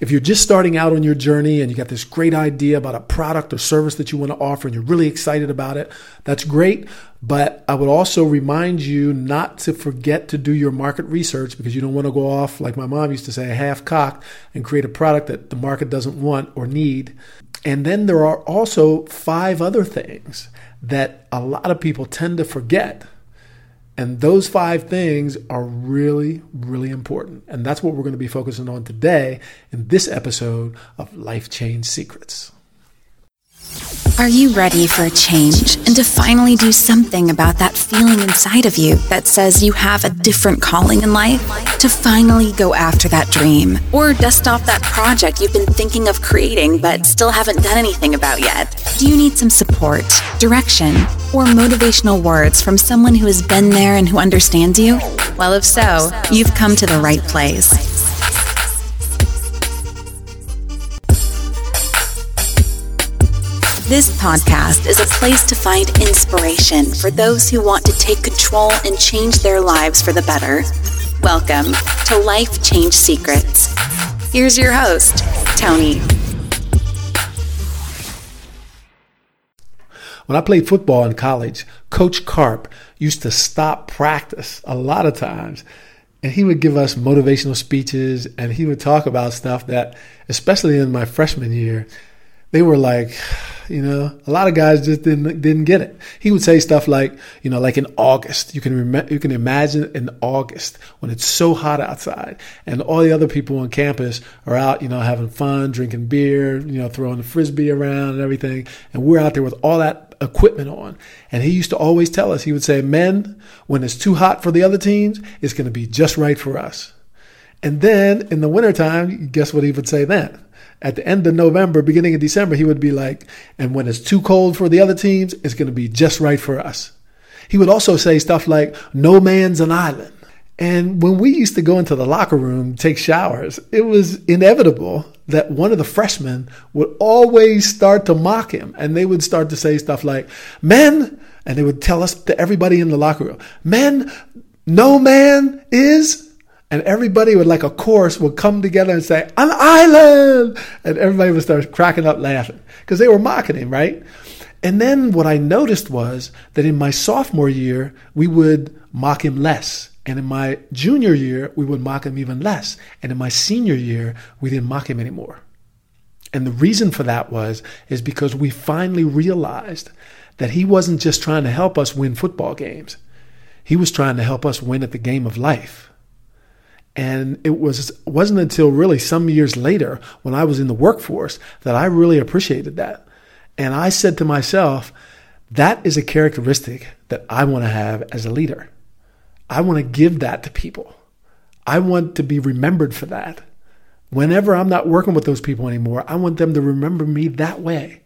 if you're just starting out on your journey and you got this great idea about a product or service that you want to offer and you're really excited about it, that's great. But I would also remind you not to forget to do your market research because you don't want to go off, like my mom used to say, half cocked and create a product that the market doesn't want or need. And then there are also five other things that a lot of people tend to forget and those five things are really, really important. And that's what we're going to be focusing on today in this episode of Life Change Secrets. Are you ready for a change and to finally do something about that feeling inside of you that says you have a different calling in life? To finally go after that dream or dust off that project you've been thinking of creating but still haven't done anything about yet? Do you need some support, direction, or motivational words from someone who has been there and who understands you? Well, if so, you've come to the right place. This podcast is a place to find inspiration for those who want to take control and change their lives for the better. Welcome to Life Change Secrets. Here's your host, Tony. When I played football in college, Coach Carp used to stop practice a lot of times and he would give us motivational speeches and he would talk about stuff that, especially in my freshman year, they were like, you know, a lot of guys just didn't didn't get it. He would say stuff like, you know, like in August, you can rem- you can imagine in August when it's so hot outside, and all the other people on campus are out, you know, having fun, drinking beer, you know, throwing the frisbee around and everything, and we're out there with all that equipment on. And he used to always tell us, he would say, "Men, when it's too hot for the other teams, it's going to be just right for us." And then in the wintertime, guess what he would say then? at the end of November, beginning of December, he would be like, and when it's too cold for the other teams, it's going to be just right for us. He would also say stuff like, no man's an island. And when we used to go into the locker room, take showers, it was inevitable that one of the freshmen would always start to mock him. And they would start to say stuff like, men, and they would tell us to everybody in the locker room, men, no man is and everybody would like a chorus would come together and say an island! And everybody would start cracking up laughing because they were mocking him right? And then what i noticed was that in my sophomore year we would mock him less and in my junior year we would mock him even less and in my senior year we didn't mock him anymore and the reason for that was is because we finally realized that he wasn't just trying to help us win football games he was trying to help us win at the game of life and it was wasn't until really some years later when I was in the workforce that I really appreciated that. And I said to myself, that is a characteristic that I want to have as a leader. I want to give that to people. I want to be remembered for that. Whenever I'm not working with those people anymore, I want them to remember me that way.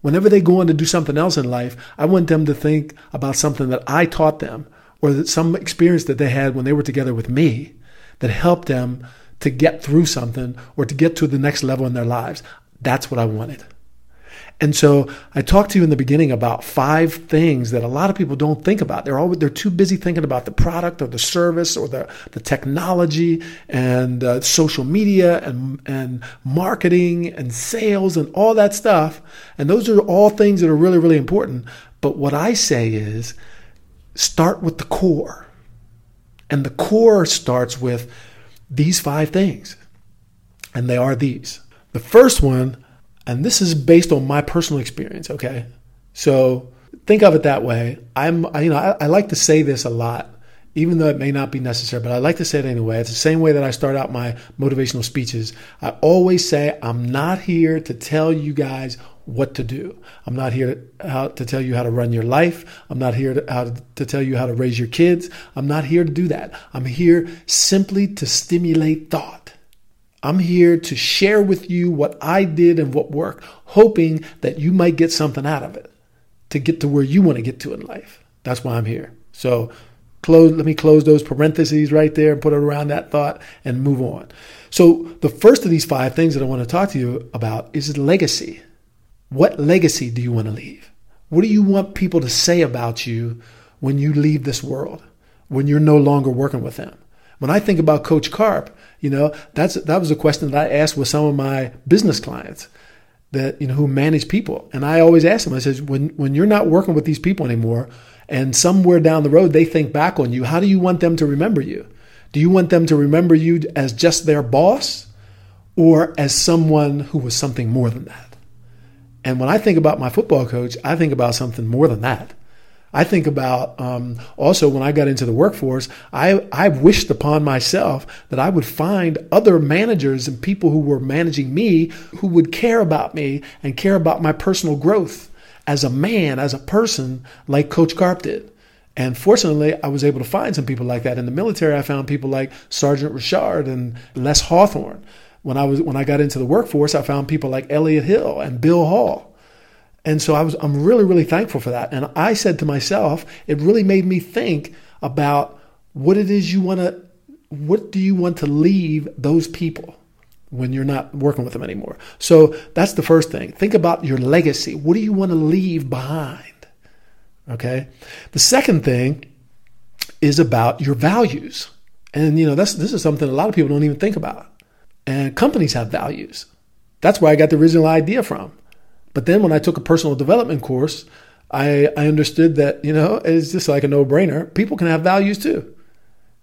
Whenever they go on to do something else in life, I want them to think about something that I taught them or that some experience that they had when they were together with me that helped them to get through something or to get to the next level in their lives. That's what I wanted. And so I talked to you in the beginning about five things that a lot of people don't think about. They're always they're too busy thinking about the product or the service or the, the technology and uh, social media and and marketing and sales and all that stuff. And those are all things that are really really important. But what I say is start with the core. And the core starts with these five things. And they are these. The first one, and this is based on my personal experience, okay? So think of it that way. I'm, you know, I, I like to say this a lot even though it may not be necessary, but I like to say it anyway. It's the same way that I start out my motivational speeches. I always say, I'm not here to tell you guys what to do. I'm not here to, how, to tell you how to run your life. I'm not here to, how to, to tell you how to raise your kids. I'm not here to do that. I'm here simply to stimulate thought. I'm here to share with you what I did and what worked, hoping that you might get something out of it to get to where you want to get to in life. That's why I'm here. So Close, let me close those parentheses right there and put it around that thought and move on. So, the first of these five things that I want to talk to you about is legacy. What legacy do you want to leave? What do you want people to say about you when you leave this world, when you're no longer working with them? When I think about Coach Carp, You know, that's that was a question that I asked with some of my business clients that you know who manage people, and I always ask them. I says, when when you're not working with these people anymore, and somewhere down the road they think back on you, how do you want them to remember you? Do you want them to remember you as just their boss, or as someone who was something more than that? And when I think about my football coach, I think about something more than that. I think about um, also when I got into the workforce, I, I wished upon myself that I would find other managers and people who were managing me who would care about me and care about my personal growth as a man, as a person, like Coach Karp did. And fortunately, I was able to find some people like that. In the military, I found people like Sergeant Richard and Les Hawthorne. When I was when I got into the workforce, I found people like Elliot Hill and Bill Hall. And so I was, I'm really, really thankful for that. And I said to myself, it really made me think about what it is you want to, what do you want to leave those people when you're not working with them anymore? So that's the first thing. Think about your legacy. What do you want to leave behind? Okay. The second thing is about your values. And you know, that's this is something a lot of people don't even think about. And companies have values. That's where I got the original idea from. But then when I took a personal development course, I, I understood that, you know, it's just like a no brainer. People can have values too.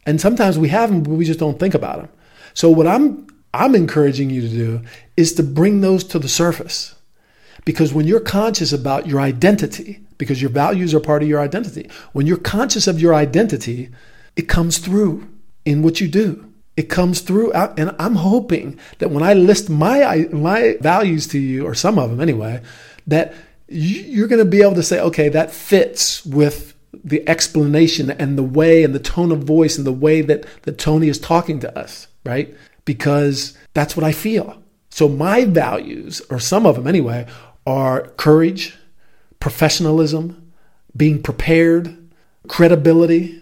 And sometimes we have them, but we just don't think about them. So what I'm, I'm encouraging you to do is to bring those to the surface. Because when you're conscious about your identity, because your values are part of your identity, when you're conscious of your identity, it comes through in what you do. It comes through, and I'm hoping that when I list my my values to you, or some of them anyway, that you're going to be able to say, okay, that fits with the explanation and the way and the tone of voice and the way that, that Tony is talking to us, right? Because that's what I feel. So my values, or some of them anyway, are courage, professionalism, being prepared, credibility,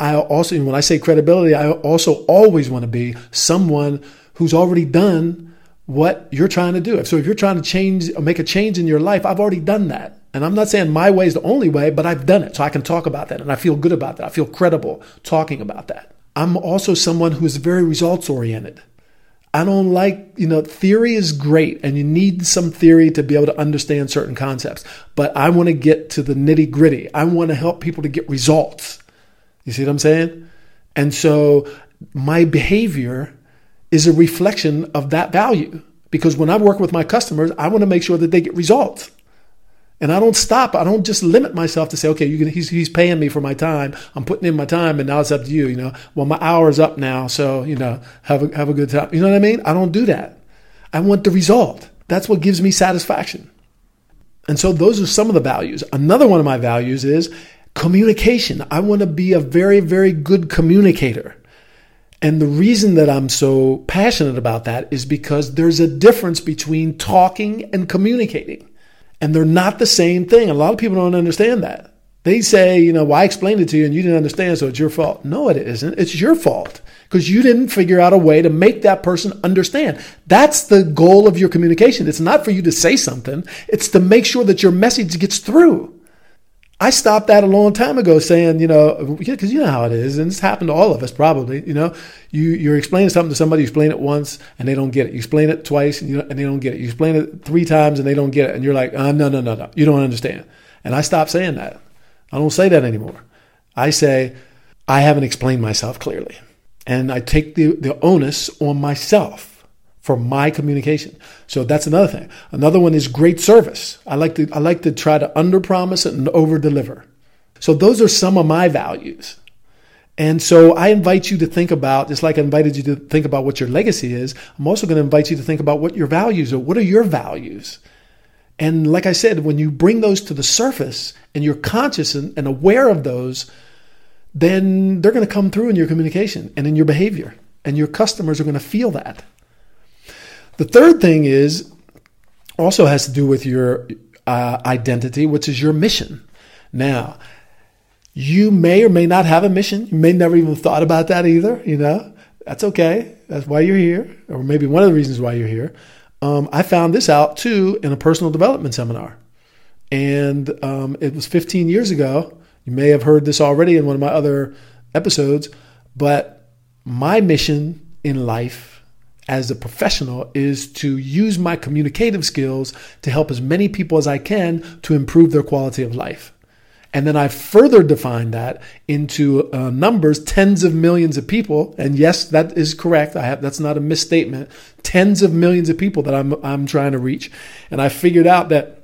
I also, when I say credibility, I also always want to be someone who's already done what you're trying to do. So if you're trying to change or make a change in your life, I've already done that. And I'm not saying my way is the only way, but I've done it. So I can talk about that and I feel good about that. I feel credible talking about that. I'm also someone who is very results oriented. I don't like, you know, theory is great and you need some theory to be able to understand certain concepts, but I want to get to the nitty gritty. I want to help people to get results. You see what I'm saying? And so my behavior is a reflection of that value because when I work with my customers, I want to make sure that they get results. And I don't stop. I don't just limit myself to say, okay, can, he's, he's paying me for my time. I'm putting in my time and now it's up to you. You know, well, my hour's up now. So, you know, have a, have a good time. You know what I mean? I don't do that. I want the result. That's what gives me satisfaction. And so those are some of the values. Another one of my values is communication. I want to be a very, very good communicator. And the reason that I'm so passionate about that is because there's a difference between talking and communicating. And they're not the same thing. A lot of people don't understand that. They say, you know, well, I explained it to you and you didn't understand, so it's your fault. No, it isn't. It's your fault because you didn't figure out a way to make that person understand. That's the goal of your communication. It's not for you to say something, it's to make sure that your message gets through. I stopped that a long time ago saying, you know, because you know how it is, and it's happened to all of us probably. You know, you you're explaining something to somebody, you explain it once and they don't get it. You explain it twice and, you, and they don't get it. You explain it three times and they don't get it, and you're like, uh, no, no, no, no, you don't understand. And I stopped saying that. I don't say that anymore. I say, I haven't explained myself clearly, and I take the the onus on myself for my communication. So that's another thing. Another one is great service. I like to I like to try to under promise and over deliver. So those are some of my values. And so I invite you to think about, just like I invited you to think about what your legacy is, I'm also going to invite you to think about what your values are. What are your values? And like I said, when you bring those to the surface and you're conscious and, and aware of those, then they're going to come through in your communication and in your behavior. And your customers are going to feel that. The third thing is also has to do with your uh, identity, which is your mission. Now, you may or may not have a mission. You may never even thought about that either. You know, that's okay. That's why you're here, or maybe one of the reasons why you're here. Um, I found this out too in a personal development seminar, and um, it was 15 years ago. You may have heard this already in one of my other episodes, but my mission in life as a professional is to use my communicative skills to help as many people as I can to improve their quality of life. And then I further define that into uh, numbers, tens of millions of people. And yes, that is correct. I have, that's not a misstatement. Tens of millions of people that I'm, I'm trying to reach. And I figured out that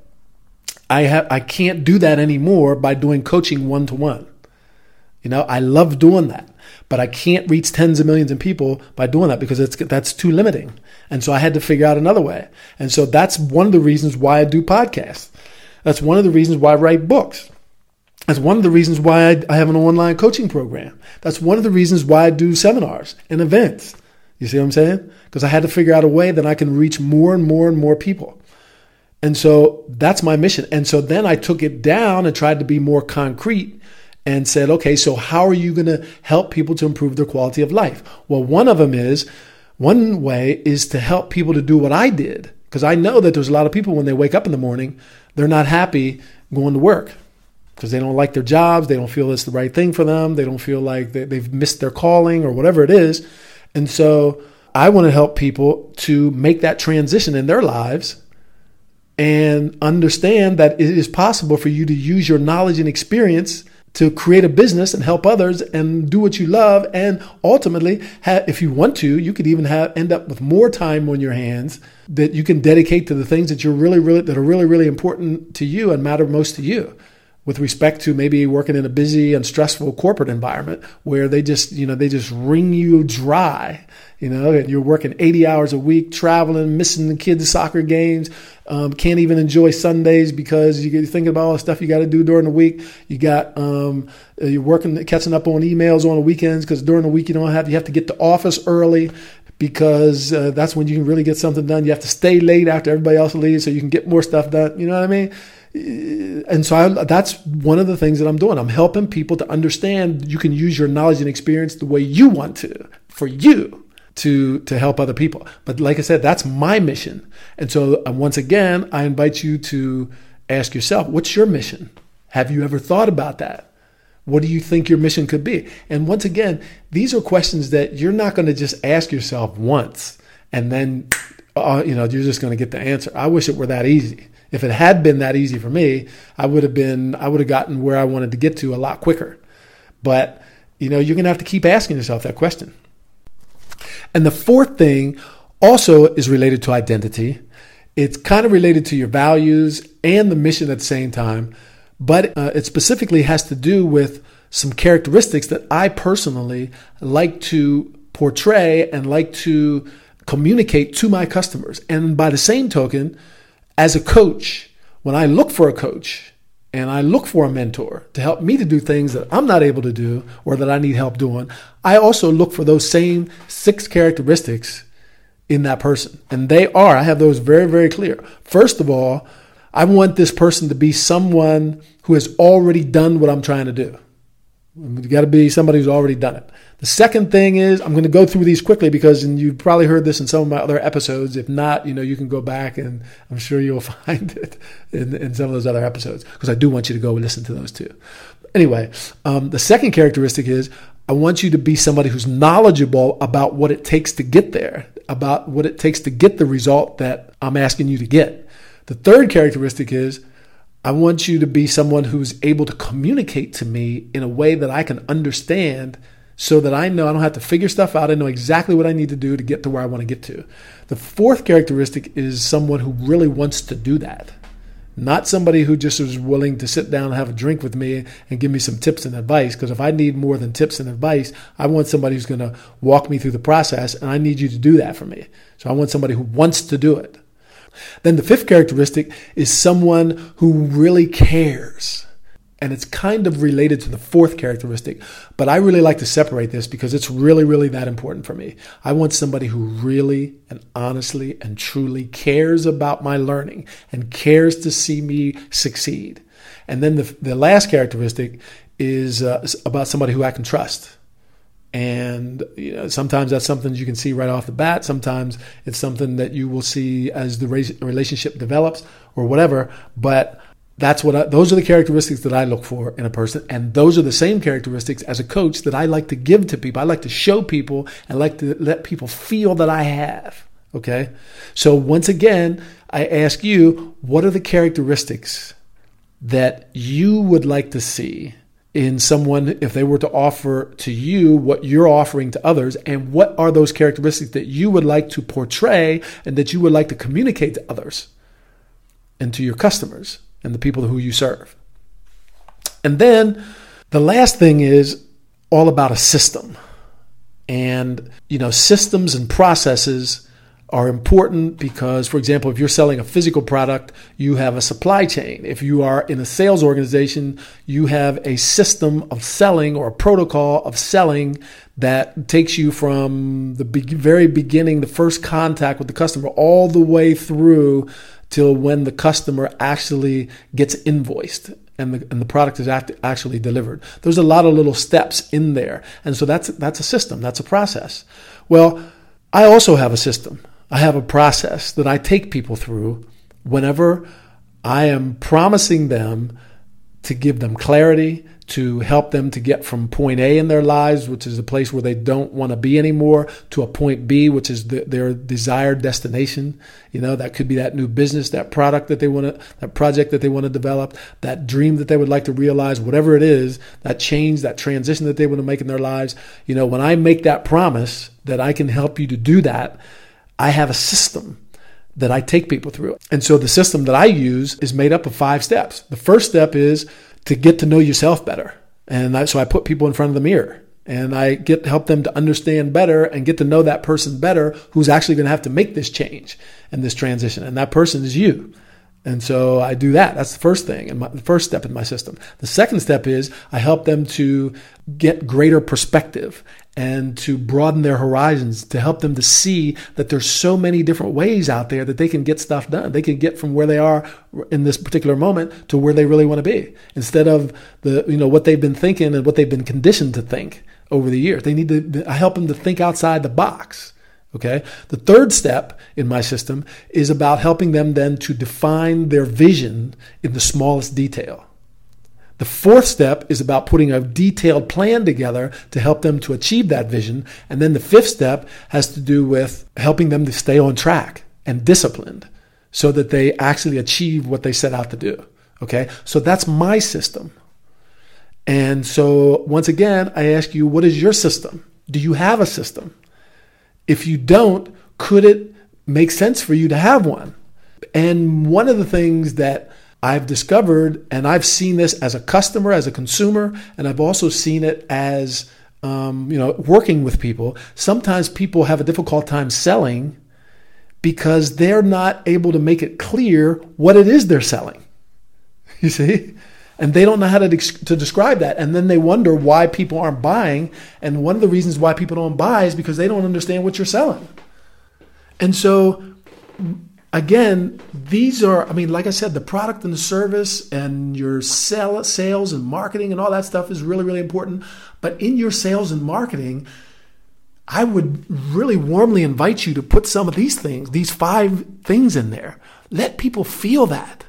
I have, I can't do that anymore by doing coaching one to one. You know, I love doing that, but I can't reach tens of millions of people by doing that because it's, that's too limiting. And so I had to figure out another way. And so that's one of the reasons why I do podcasts. That's one of the reasons why I write books that's one of the reasons why I, I have an online coaching program. That's one of the reasons why I do seminars and events. You see what I'm saying? Because I had to figure out a way that I can reach more and more and more people. And so that's my mission. And so then I took it down and tried to be more concrete and said, okay, so how are you going to help people to improve their quality of life? Well, one of them is, one way is to help people to do what I did. Because I know that there's a lot of people when they wake up in the morning, they're not happy going to work because they don't like their jobs, they don't feel it's the right thing for them, they don't feel like they, they've missed their calling or whatever it is. And so I want to help people to make that transition in their lives and understand that it is possible for you to use your knowledge and experience to create a business and help others and do what you love. And ultimately have, if you want to you could even have end up with more time on your hands that you can dedicate to the things that you're really really that are really really important to you and matter most to you with respect to maybe working in a busy and stressful corporate environment where they just, you know, they just wring you dry, you know, and you're working 80 hours a week, traveling, missing the kids' soccer games, um, can't even enjoy Sundays because you're thinking about all the stuff you got to do during the week. You got, um, you're working, catching up on emails on the weekends because during the week you don't have, you have to get to office early because uh, that's when you can really get something done. You have to stay late after everybody else leaves so you can get more stuff done. You know what I mean? And so I, that's one of the things that I'm doing. I'm helping people to understand you can use your knowledge and experience the way you want to for you to to help other people. But like I said, that's my mission. And so uh, once again, I invite you to ask yourself, what's your mission? Have you ever thought about that? What do you think your mission could be? And once again, these are questions that you're not going to just ask yourself once and then uh, you know you're just going to get the answer. I wish it were that easy. If it had been that easy for me, I would have been I would have gotten where I wanted to get to a lot quicker. But you know, you're going to have to keep asking yourself that question. And the fourth thing also is related to identity. It's kind of related to your values and the mission at the same time, but uh, it specifically has to do with some characteristics that I personally like to portray and like to communicate to my customers. And by the same token, as a coach, when I look for a coach and I look for a mentor to help me to do things that I'm not able to do or that I need help doing, I also look for those same six characteristics in that person. And they are, I have those very, very clear. First of all, I want this person to be someone who has already done what I'm trying to do. You got to be somebody who's already done it. The second thing is I'm going to go through these quickly because, and you've probably heard this in some of my other episodes. If not, you know, you can go back and I'm sure you'll find it in, in some of those other episodes because I do want you to go and listen to those too. Anyway, um, the second characteristic is I want you to be somebody who's knowledgeable about what it takes to get there, about what it takes to get the result that I'm asking you to get. The third characteristic is I want you to be someone who's able to communicate to me in a way that I can understand so that I know I don't have to figure stuff out. I know exactly what I need to do to get to where I want to get to. The fourth characteristic is someone who really wants to do that. Not somebody who just is willing to sit down and have a drink with me and give me some tips and advice. Because if I need more than tips and advice, I want somebody who's going to walk me through the process, and I need you to do that for me. So I want somebody who wants to do it. Then the fifth characteristic is someone who really cares. And it's kind of related to the fourth characteristic, but I really like to separate this because it's really, really that important for me. I want somebody who really and honestly and truly cares about my learning and cares to see me succeed. And then the, the last characteristic is uh, about somebody who I can trust. And you know, sometimes that's something you can see right off the bat. Sometimes it's something that you will see as the relationship develops or whatever. But that's what I, those are the characteristics that I look for in a person, and those are the same characteristics as a coach that I like to give to people. I like to show people and like to let people feel that I have. Okay, so once again, I ask you, what are the characteristics that you would like to see in someone if they were to offer to you what you're offering to others, and what are those characteristics that you would like to portray and that you would like to communicate to others and to your customers? and the people who you serve. And then the last thing is all about a system. And, you know, systems and processes are important because, for example, if you're selling a physical product, you have a supply chain. If you are in a sales organization, you have a system of selling or a protocol of selling that takes you from the very beginning, the first contact with the customer, all the way through till when the customer actually gets invoiced and the, and the product is act, actually delivered. There's a lot of little steps in there. And so that's, that's a system, that's a process. Well, I also have a system. I have a process that I take people through whenever I am promising them to give them clarity, to help them to get from point A in their lives, which is a place where they don't want to be anymore, to a point B, which is the, their desired destination. You know, that could be that new business, that product that they want to, that project that they want to develop, that dream that they would like to realize, whatever it is, that change, that transition that they want to make in their lives. You know, when I make that promise that I can help you to do that, I have a system that I take people through. And so the system that I use is made up of five steps. The first step is to get to know yourself better. And I, so I put people in front of the mirror and I get help them to understand better and get to know that person better who's actually going to have to make this change and this transition. And that person is you. And so I do that. That's the first thing and the first step in my system. The second step is I help them to get greater perspective and to broaden their horizons, to help them to see that there's so many different ways out there that they can get stuff done. They can get from where they are in this particular moment to where they really want to be instead of the, you know, what they've been thinking and what they've been conditioned to think over the years. They need to, I help them to think outside the box. Okay. The third step in my system is about helping them then to define their vision in the smallest detail. The fourth step is about putting a detailed plan together to help them to achieve that vision. And then the fifth step has to do with helping them to stay on track and disciplined so that they actually achieve what they set out to do. Okay. So that's my system. And so once again, I ask you, what is your system? Do you have a system? If you don't, could it make sense for you to have one? And one of the things that I've discovered, and I've seen this as a customer, as a consumer, and I've also seen it as um, you know working with people. Sometimes people have a difficult time selling because they're not able to make it clear what it is they're selling. You see, and they don't know how to, to describe that. And then they wonder why people aren't buying. And one of the reasons why people don't buy is because they don't understand what you're selling. And so, again, these are, I mean, like I said, the product and the service and your sell, sales and marketing and all that stuff is really, really important. But in your sales and marketing, I would really warmly invite you to put some of these things, these five things in there. Let people feel that.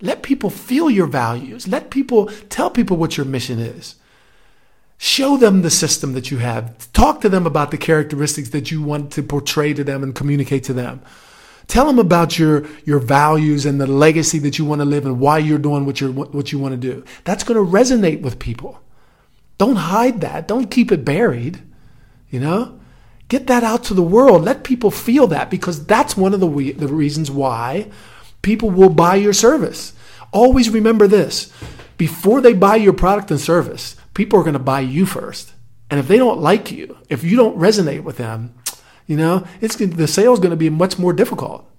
Let people feel your values. Let people tell people what your mission is. Show them the system that you have. Talk to them about the characteristics that you want to portray to them and communicate to them. Tell them about your, your values and the legacy that you want to live and why you're doing what, you're, what you want to do. That's going to resonate with people. Don't hide that. Don't keep it buried. You know? Get that out to the world. Let people feel that because that's one of the, we, the reasons why people will buy your service. Always remember this before they buy your product and service, people are going to buy you first. And if they don't like you, if you don't resonate with them, you know, it's the sale is going to be much more difficult.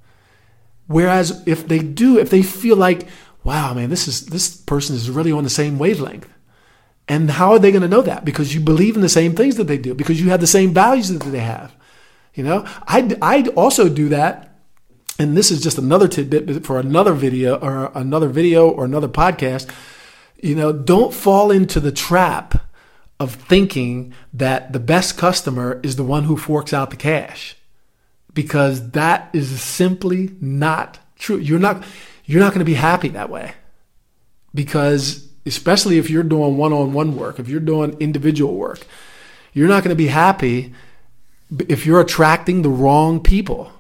Whereas if they do, if they feel like, wow, man, this is this person is really on the same wavelength. And how are they going to know that? Because you believe in the same things that they do, because you have the same values that they have. You know, I I also do that and this is just another tidbit for another video or another video or another podcast. You know, don't fall into the trap of thinking that the best customer is the one who forks out the cash because that is simply not true. You're not you're not going to be happy that way. because especially if you're doing one-on-one work, if you're doing individual work, you're not going to be happy if you're attracting the wrong people.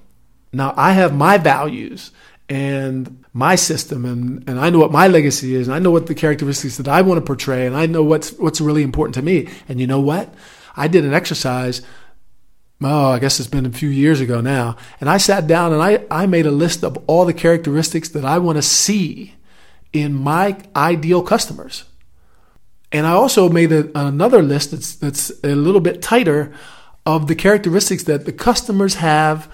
Now, I have my values and my system and, and I know what my legacy is and I know what the characteristics that I want to portray and I know what's what's really important to me. And you know what? I did an exercise oh, I guess it's been a few years ago now. And I sat down and I, I made a list of all the characteristics that I want to see in my ideal customers. And I also made a, another list that's, that's a little bit tighter of the characteristics that the customers have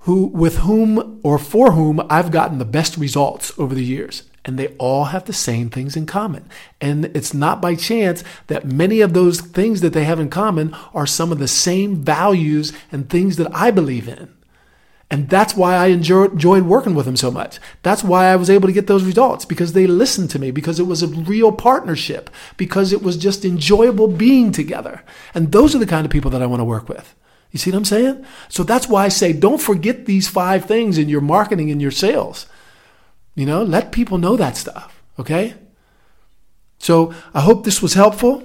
who, with whom or for whom I've gotten the best results over the years and they all have the same things in common. And it's not by chance that many of those things that they have in common are some of the same values and things that I believe in. And that's why I enjoyed working with them so much. That's why I was able to get those results because they listened to me, because it was a real partnership, because it was just enjoyable being together. And those are the kind of people that I want to work with. You see what I'm saying? So that's why I say don't forget these five things in your marketing and your sales. You know, let people know that stuff. Okay. So I hope this was helpful.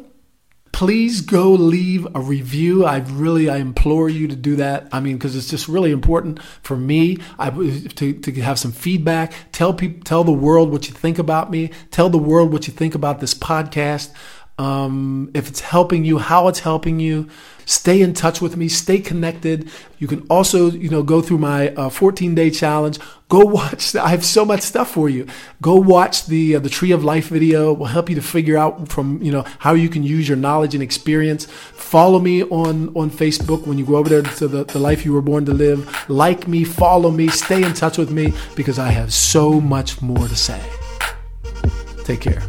Please go leave a review. I really, I implore you to do that. I mean, because it's just really important for me I, to, to have some feedback. Tell people, tell the world what you think about me. Tell the world what you think about this podcast. Um, if it's helping you, how it's helping you. Stay in touch with me. Stay connected. You can also, you know, go through my uh, 14 day challenge. Go watch. I have so much stuff for you. Go watch the uh, the Tree of Life video. Will help you to figure out from you know how you can use your knowledge and experience. Follow me on on Facebook when you go over there to the, the life you were born to live. Like me, follow me, stay in touch with me because I have so much more to say. Take care.